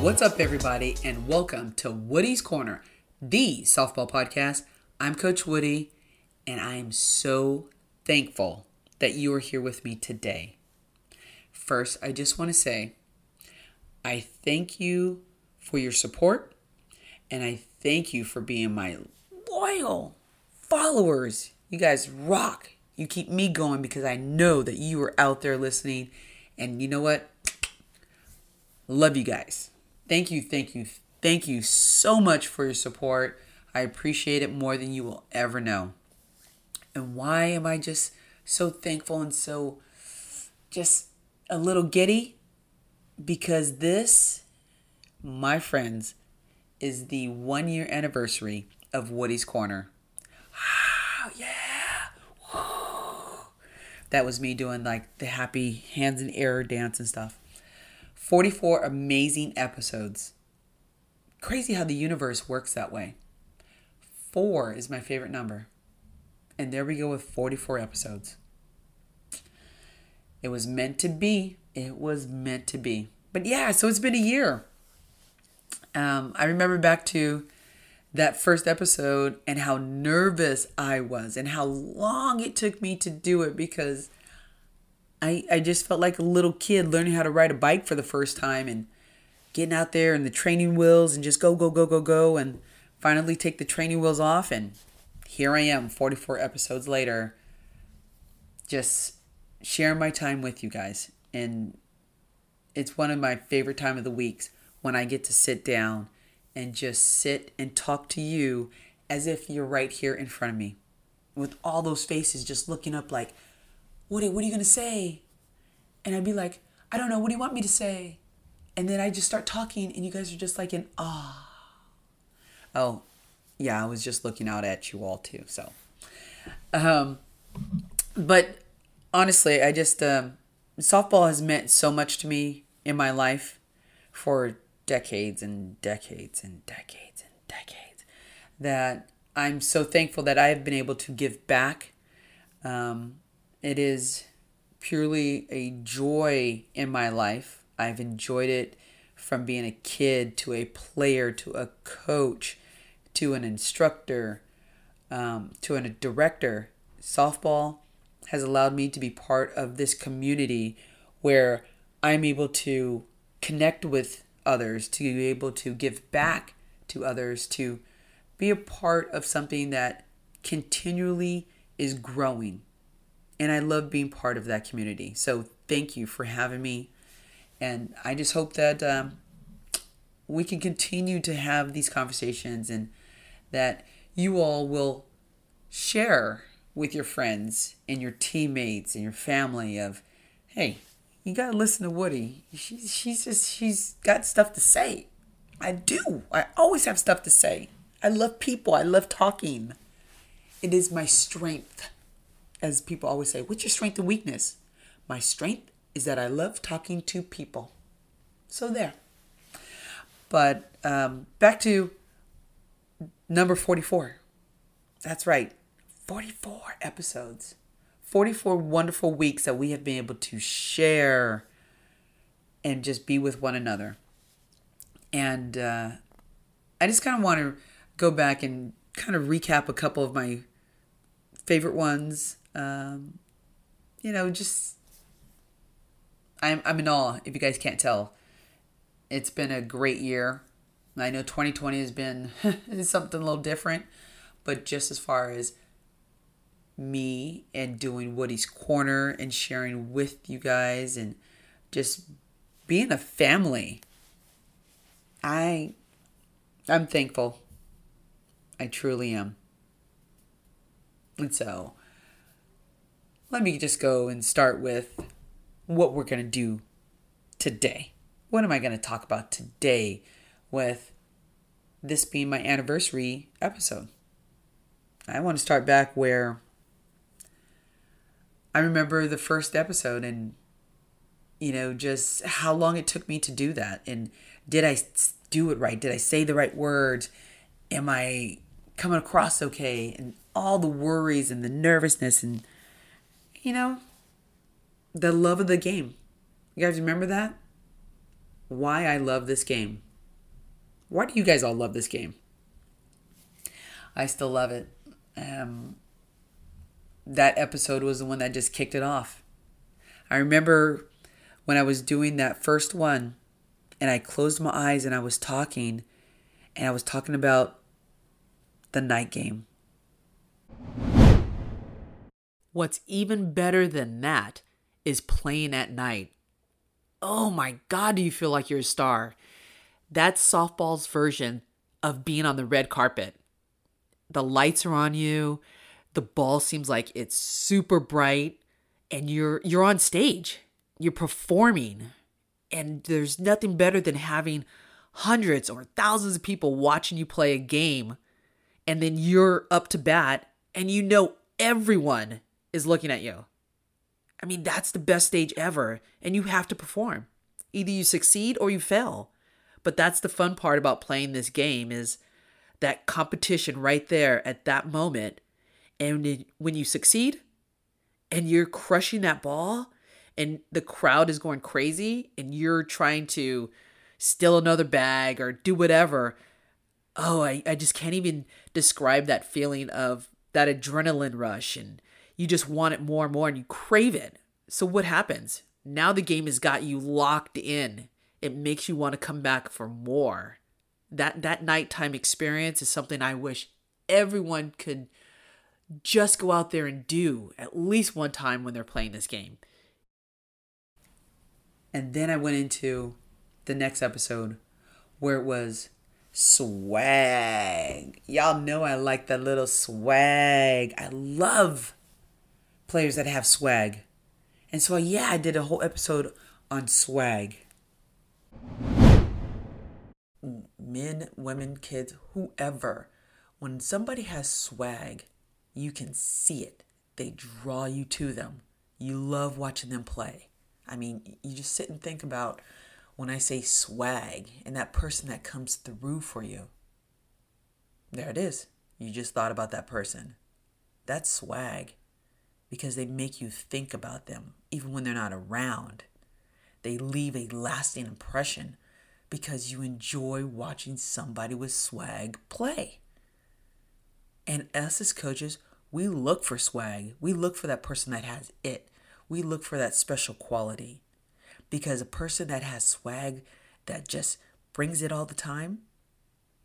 What's up, everybody, and welcome to Woody's Corner, the softball podcast. I'm Coach Woody, and I am so thankful that you are here with me today. First, I just want to say I thank you for your support, and I thank you for being my loyal followers. You guys rock. You keep me going because I know that you are out there listening. And you know what? Love you guys. Thank you, thank you, thank you so much for your support. I appreciate it more than you will ever know. And why am I just so thankful and so just a little giddy? Because this, my friends, is the one year anniversary of Woody's Corner. Wow, yeah. That was me doing like the happy hands in air dance and stuff. 44 amazing episodes. Crazy how the universe works that way. Four is my favorite number. And there we go with 44 episodes. It was meant to be. It was meant to be. But yeah, so it's been a year. Um, I remember back to that first episode and how nervous I was and how long it took me to do it because I, I just felt like a little kid learning how to ride a bike for the first time and getting out there and the training wheels and just go, go, go, go, go, and finally take the training wheels off. And here I am, 44 episodes later, just sharing my time with you guys. And it's one of my favorite time of the weeks when I get to sit down and just sit and talk to you as if you're right here in front of me with all those faces just looking up like, Woody, what are you going to say? And I'd be like, I don't know. What do you want me to say? And then I just start talking, and you guys are just like in awe. Oh, yeah, I was just looking out at you all too. So, um, but honestly, I just, um, softball has meant so much to me in my life for decades and decades and decades and decades that I'm so thankful that I have been able to give back. Um, it is purely a joy in my life. I've enjoyed it from being a kid to a player to a coach to an instructor um, to a director. Softball has allowed me to be part of this community where I'm able to connect with others, to be able to give back to others, to be a part of something that continually is growing. And I love being part of that community. So thank you for having me. And I just hope that um, we can continue to have these conversations and that you all will share with your friends and your teammates and your family of, hey, you gotta listen to Woody. She's she's just she's got stuff to say. I do. I always have stuff to say. I love people. I love talking. It is my strength. As people always say, what's your strength and weakness? My strength is that I love talking to people. So there. But um, back to number 44. That's right. 44 episodes. 44 wonderful weeks that we have been able to share and just be with one another. And uh, I just kind of want to go back and kind of recap a couple of my favorite ones. Um, you know, just I'm I'm in awe. If you guys can't tell, it's been a great year. I know 2020 has been something a little different, but just as far as me and doing Woody's Corner and sharing with you guys and just being a family. I I'm thankful. I truly am. And so let me just go and start with what we're going to do today. What am I going to talk about today with this being my anniversary episode? I want to start back where I remember the first episode and you know just how long it took me to do that and did I do it right? Did I say the right words? Am I coming across okay? And all the worries and the nervousness and you know the love of the game. You guys remember that? Why I love this game. Why do you guys all love this game? I still love it. Um, that episode was the one that just kicked it off. I remember when I was doing that first one and I closed my eyes and I was talking and I was talking about the night game. What's even better than that is playing at night. Oh my God, do you feel like you're a star? That's softball's version of being on the red carpet. The lights are on you, the ball seems like it's super bright, and you're you're on stage. You're performing. And there's nothing better than having hundreds or thousands of people watching you play a game and then you're up to bat and you know everyone is looking at you. I mean, that's the best stage ever, and you have to perform. Either you succeed or you fail. But that's the fun part about playing this game is that competition right there at that moment. And when you succeed and you're crushing that ball and the crowd is going crazy and you're trying to steal another bag or do whatever, oh, I, I just can't even describe that feeling of that adrenaline rush and you just want it more and more and you crave it. So what happens? Now the game has got you locked in. It makes you want to come back for more. That that nighttime experience is something I wish everyone could just go out there and do at least one time when they're playing this game. And then I went into the next episode where it was swag. Y'all know I like that little swag. I love players that have swag. And so, yeah, I did a whole episode on swag. Men, women, kids, whoever. When somebody has swag, you can see it. They draw you to them. You love watching them play. I mean, you just sit and think about when I say swag and that person that comes through for you. There it is. You just thought about that person. That's swag because they make you think about them even when they're not around. They leave a lasting impression because you enjoy watching somebody with swag play. And us as coaches, we look for swag. We look for that person that has it. We look for that special quality. Because a person that has swag that just brings it all the time,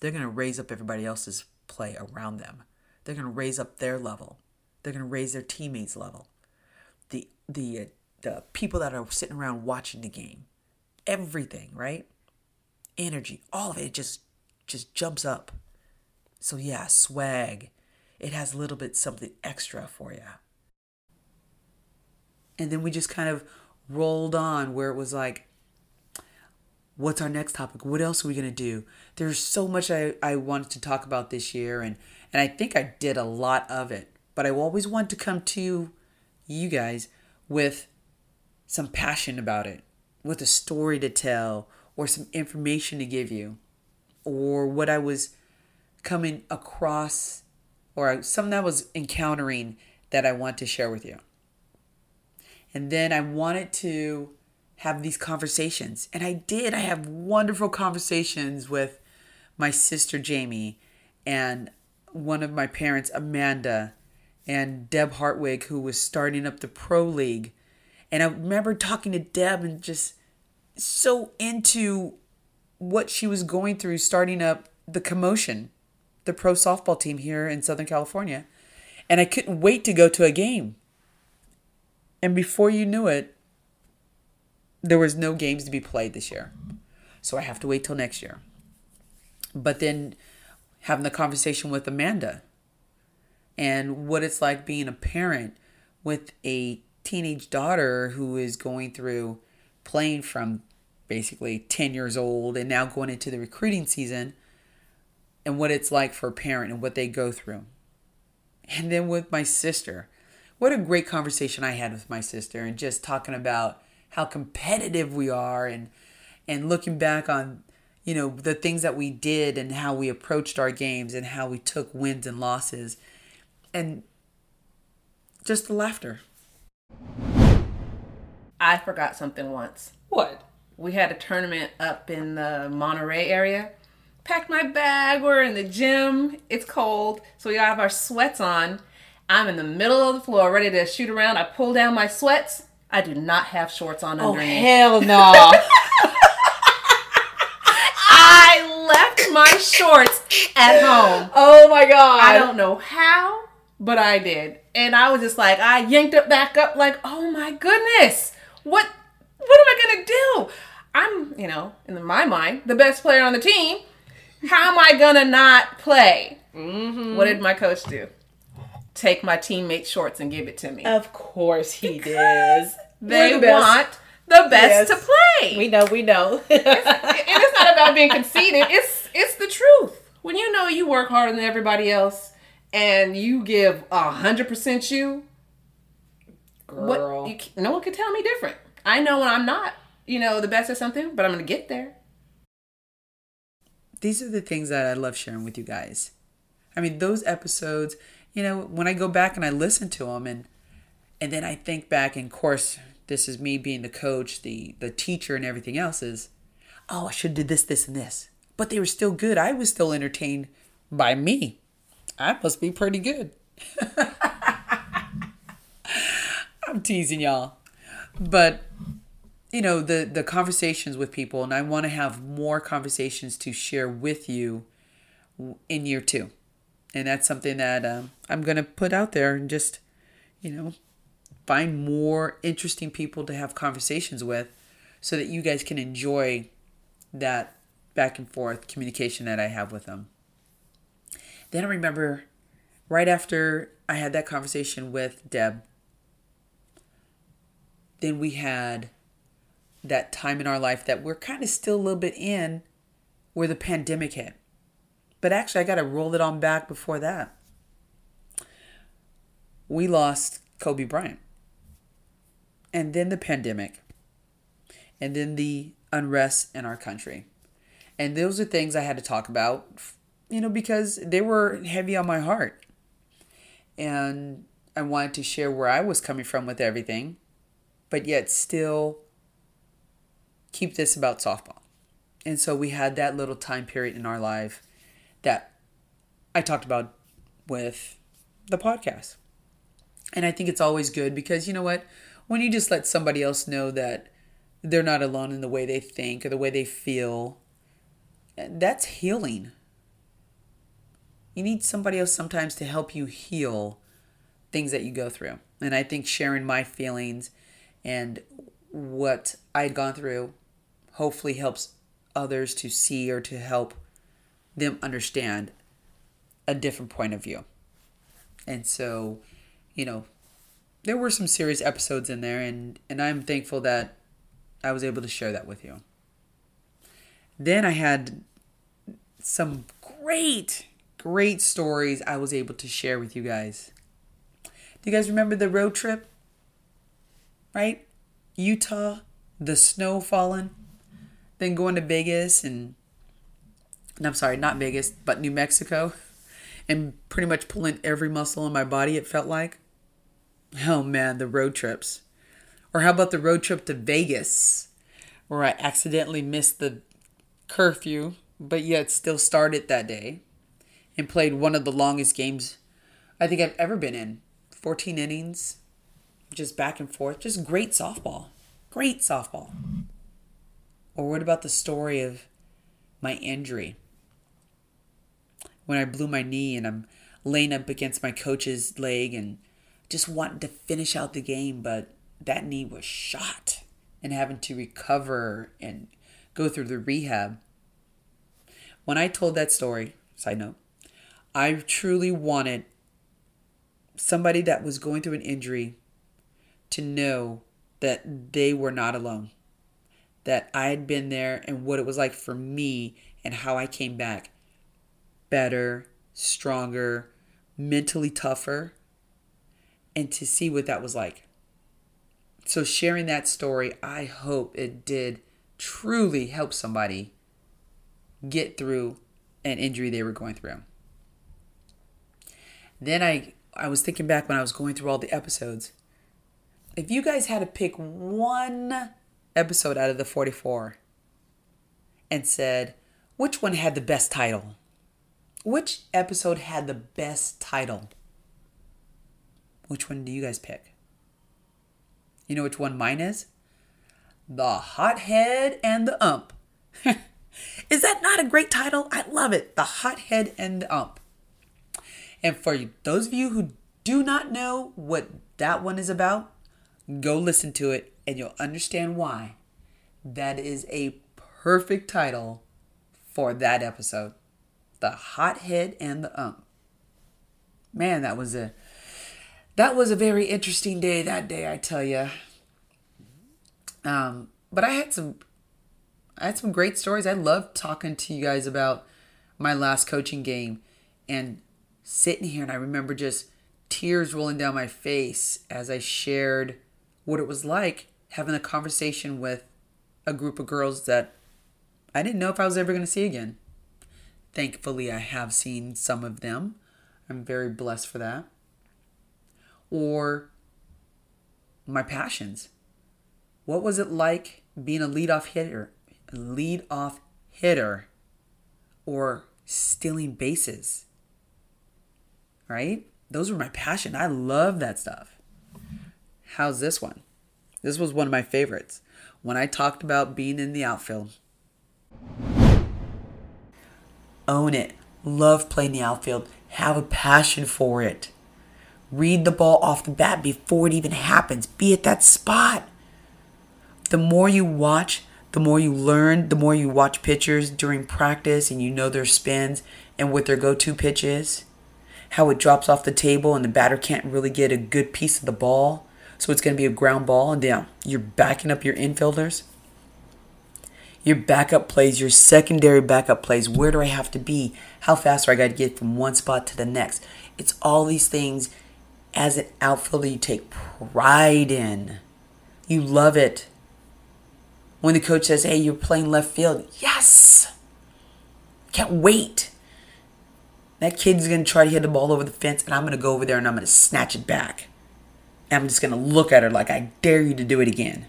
they're going to raise up everybody else's play around them. They're going to raise up their level. They're going to raise their teammates' level. The the uh, the people that are sitting around watching the game, everything, right? Energy, all of it just just jumps up. So yeah, swag. It has a little bit something extra for you. And then we just kind of rolled on where it was like, what's our next topic? What else are we going to do? There's so much I, I wanted to talk about this year, and, and I think I did a lot of it but I always want to come to you guys with some passion about it, with a story to tell, or some information to give you, or what I was coming across, or something that I was encountering that I want to share with you. And then I wanted to have these conversations, and I did. I have wonderful conversations with my sister Jamie and one of my parents, Amanda and Deb Hartwig, who was starting up the Pro League. And I remember talking to Deb and just so into what she was going through starting up the commotion, the pro softball team here in Southern California. And I couldn't wait to go to a game. And before you knew it, there was no games to be played this year. So I have to wait till next year. But then having the conversation with Amanda and what it's like being a parent with a teenage daughter who is going through playing from basically 10 years old and now going into the recruiting season and what it's like for a parent and what they go through. And then with my sister, what a great conversation I had with my sister and just talking about how competitive we are and and looking back on you know the things that we did and how we approached our games and how we took wins and losses and just the laughter. I forgot something once. What? We had a tournament up in the Monterey area, packed my bag. We're in the gym. It's cold, so we all have our sweats on. I'm in the middle of the floor, ready to shoot around. I pull down my sweats. I do not have shorts on Oh underneath. hell no! I left my shorts at home. oh my god! I don't know how, but I did. And I was just like, I yanked it back up, like, oh my goodness, what, what am I gonna do? I'm, you know, in my mind, the best player on the team. How am I gonna not play? Mm-hmm. What did my coach do? Take my teammate's shorts and give it to me. Of course he did. they the want the best Yes. to play. We know. We know. and it's not about being conceited. It's it's the truth. When you know you work harder than everybody else and you give a hundred percent you, Girl. what you, no one can tell me different. I know when I'm not, you know, the best at something, but I'm gonna get there. these are the things that I love sharing with you guys. I mean, those episodes, you know, when I go back and I listen to them and and then I think back and of course, this is me being the coach, the the teacher and everything else is, oh, I should do this this and this. But they were still good. I was still entertained by me. I must be pretty good. I'm teasing y'all. But you know the the conversations with people and i want to have more conversations to share with you in year two and that's something that um, i'm going to put out there and just you know find more interesting people to have conversations with so that you guys can enjoy that back and forth communication that i have with them then i remember right after i had that conversation with deb then we had that time in our life that we're kind of still a little bit in where the pandemic hit. But actually, I got to roll it on back before that. We lost Kobe Bryant. And then the pandemic. And then the unrest in our country. And those are things I had to talk about, you know, because they were heavy on my heart. And I wanted to share where I was coming from with everything, but yet still keep this about softball. And so we had that little time period in our life that I talked about with the podcast. And I think it's always good because you know what? When you just let somebody else know that they're not alone in the way they think or the way they feel, that's healing. You need somebody else sometimes to help you heal things that you go through. And I think sharing my feelings and what I'd gone through hopefully helps others to see or to help them understand a different point of view. And so, you know, there were some serious episodes in there and and I'm thankful that I was able to share that with you. Then I had some great great stories I was able to share with you guys. Do you guys remember the road trip? Right? Utah, the snow falling, then going to Vegas and, and I'm sorry, not Vegas, but New Mexico, and pretty much pulling every muscle in my body, it felt like. Oh man, the road trips. Or how about the road trip to Vegas, where I accidentally missed the curfew, but yet still started that day and played one of the longest games I think I've ever been in. 14 innings, just back and forth, just great softball. Great softball. Or what about the story of my injury? When I blew my knee and I'm laying up against my coach's leg and just wanting to finish out the game, but that knee was shot and having to recover and go through the rehab. When I told that story, side note, I truly wanted somebody that was going through an injury to know that they were not alone. That I had been there and what it was like for me and how I came back better, stronger, mentally tougher, and to see what that was like. So, sharing that story, I hope it did truly help somebody get through an injury they were going through. Then I I was thinking back when I was going through all the episodes. If you guys had to pick one episode out of the 44 and said, which one had the best title? Which episode had the best title? Which one do you guys pick? You know which one mine is? The Hothead and the Ump. is that not a great title? I love it. The Hothead and the Ump. And for those of you who do not know what that one is about, go listen to it and you'll understand why. That is a perfect title for that episode. The Hothead and the Ump. Man, that was a that was a very interesting day that day, I tell you. Um, but I had some I had some great stories. I love talking to you guys about my last coaching game and sitting here and I remember just tears rolling down my face as I shared what it was like having a conversation with a group of girls that I didn't know if I was ever going to see again. Thankfully, I have seen some of them. I'm very blessed for that. Or my passions. What was it like being a leadoff hitter, leadoff hitter, or stealing bases? Right? Those were my passion. I love that stuff. How's this one? This was one of my favorites when I talked about being in the outfield. Own it. Love playing the outfield. Have a passion for it. Read the ball off the bat before it even happens. Be at that spot. The more you watch, the more you learn, the more you watch pitchers during practice and you know their spins and what their go to pitch is, how it drops off the table and the batter can't really get a good piece of the ball. So it's going to be a ground ball, and down. You're backing up your infielders your backup plays, your secondary backup plays. Where do I have to be? How fast do I got to get from one spot to the next? It's all these things as an outfielder you take pride in. You love it. When the coach says, hey, you're playing left field, yes! Can't wait. That kid's going to try to hit the ball over the fence, and I'm going to go over there and I'm going to snatch it back. And I'm just going to look at her like, I dare you to do it again.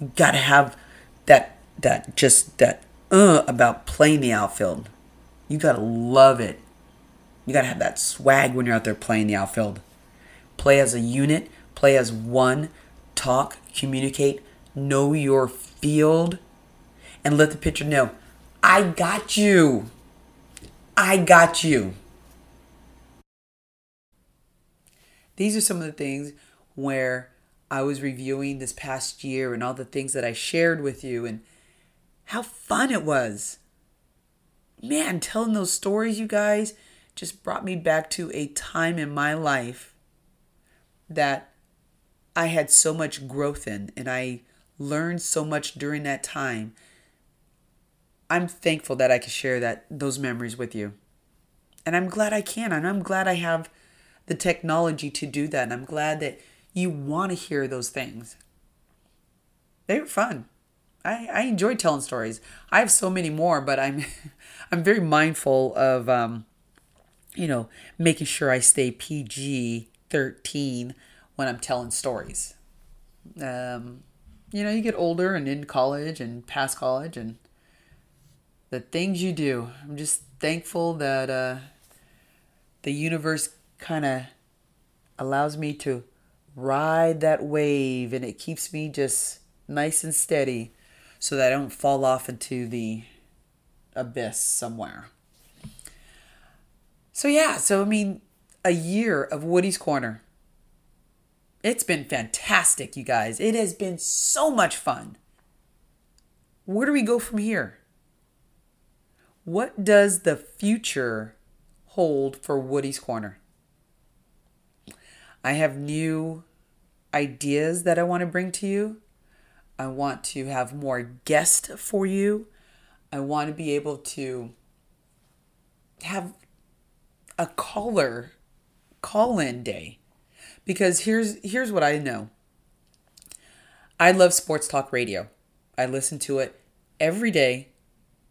You got to have that that just that uh about playing the outfield. You gotta love it. You gotta have that swag when you're out there playing the outfield. Play as a unit, play as one, talk, communicate, know your field, and let the pitcher know, I got you. I got you. These are some of the things where I was reviewing this past year and all the things that I shared with you and how fun it was. Man, telling those stories, you guys, just brought me back to a time in my life that I had so much growth in and I learned so much during that time. I'm thankful that I can share that those memories with you. And I'm glad I can. And I'm glad I have the technology to do that. And I'm glad that you want to hear those things. They were fun. I, I enjoy telling stories. I have so many more, but I'm I'm very mindful of um, you know, making sure I stay PG thirteen when I'm telling stories. Um, you know, you get older and in college and past college and the things you do. I'm just thankful that uh, the universe kind of allows me to ride that wave and it keeps me just nice and steady so that I don't fall off into the abyss somewhere. So, yeah, so I mean, a year of Woody's Corner. It's been fantastic, you guys. It has been so much fun. Where do we go from here? What does the future hold for Woody's Corner? I have new ideas that I want to bring to you. I want to have more guests for you. I want to be able to have a caller call in day. Because here's here's what I know. I love sports talk radio. I listen to it every day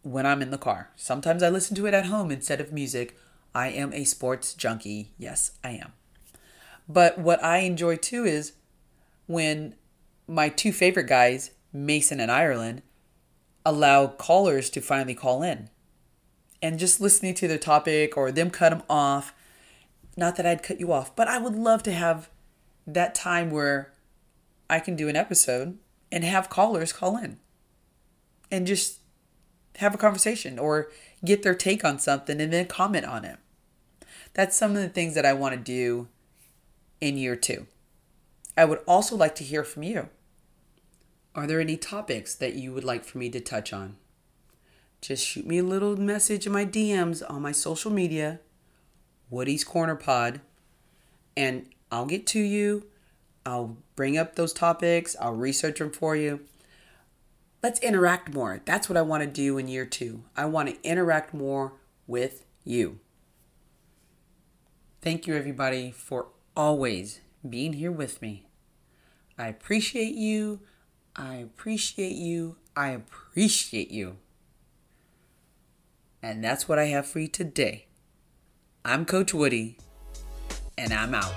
when I'm in the car. Sometimes I listen to it at home instead of music. I am a sports junkie. Yes, I am. But what I enjoy too is when my two favorite guys, Mason and Ireland, allow callers to finally call in. And just listening to their topic or them cut them off. Not that I'd cut you off, but I would love to have that time where I can do an episode and have callers call in and just have a conversation or get their take on something and then comment on it. That's some of the things that I want to do in year two. I would also like to hear from you. Are there any topics that you would like for me to touch on? Just shoot me a little message in my DMs on my social media, Woody's Corner Pod, and I'll get to you. I'll bring up those topics, I'll research them for you. Let's interact more. That's what I want to do in year two. I want to interact more with you. Thank you, everybody, for always being here with me. I appreciate you. I appreciate you. I appreciate you. And that's what I have for you today. I'm Coach Woody, and I'm out.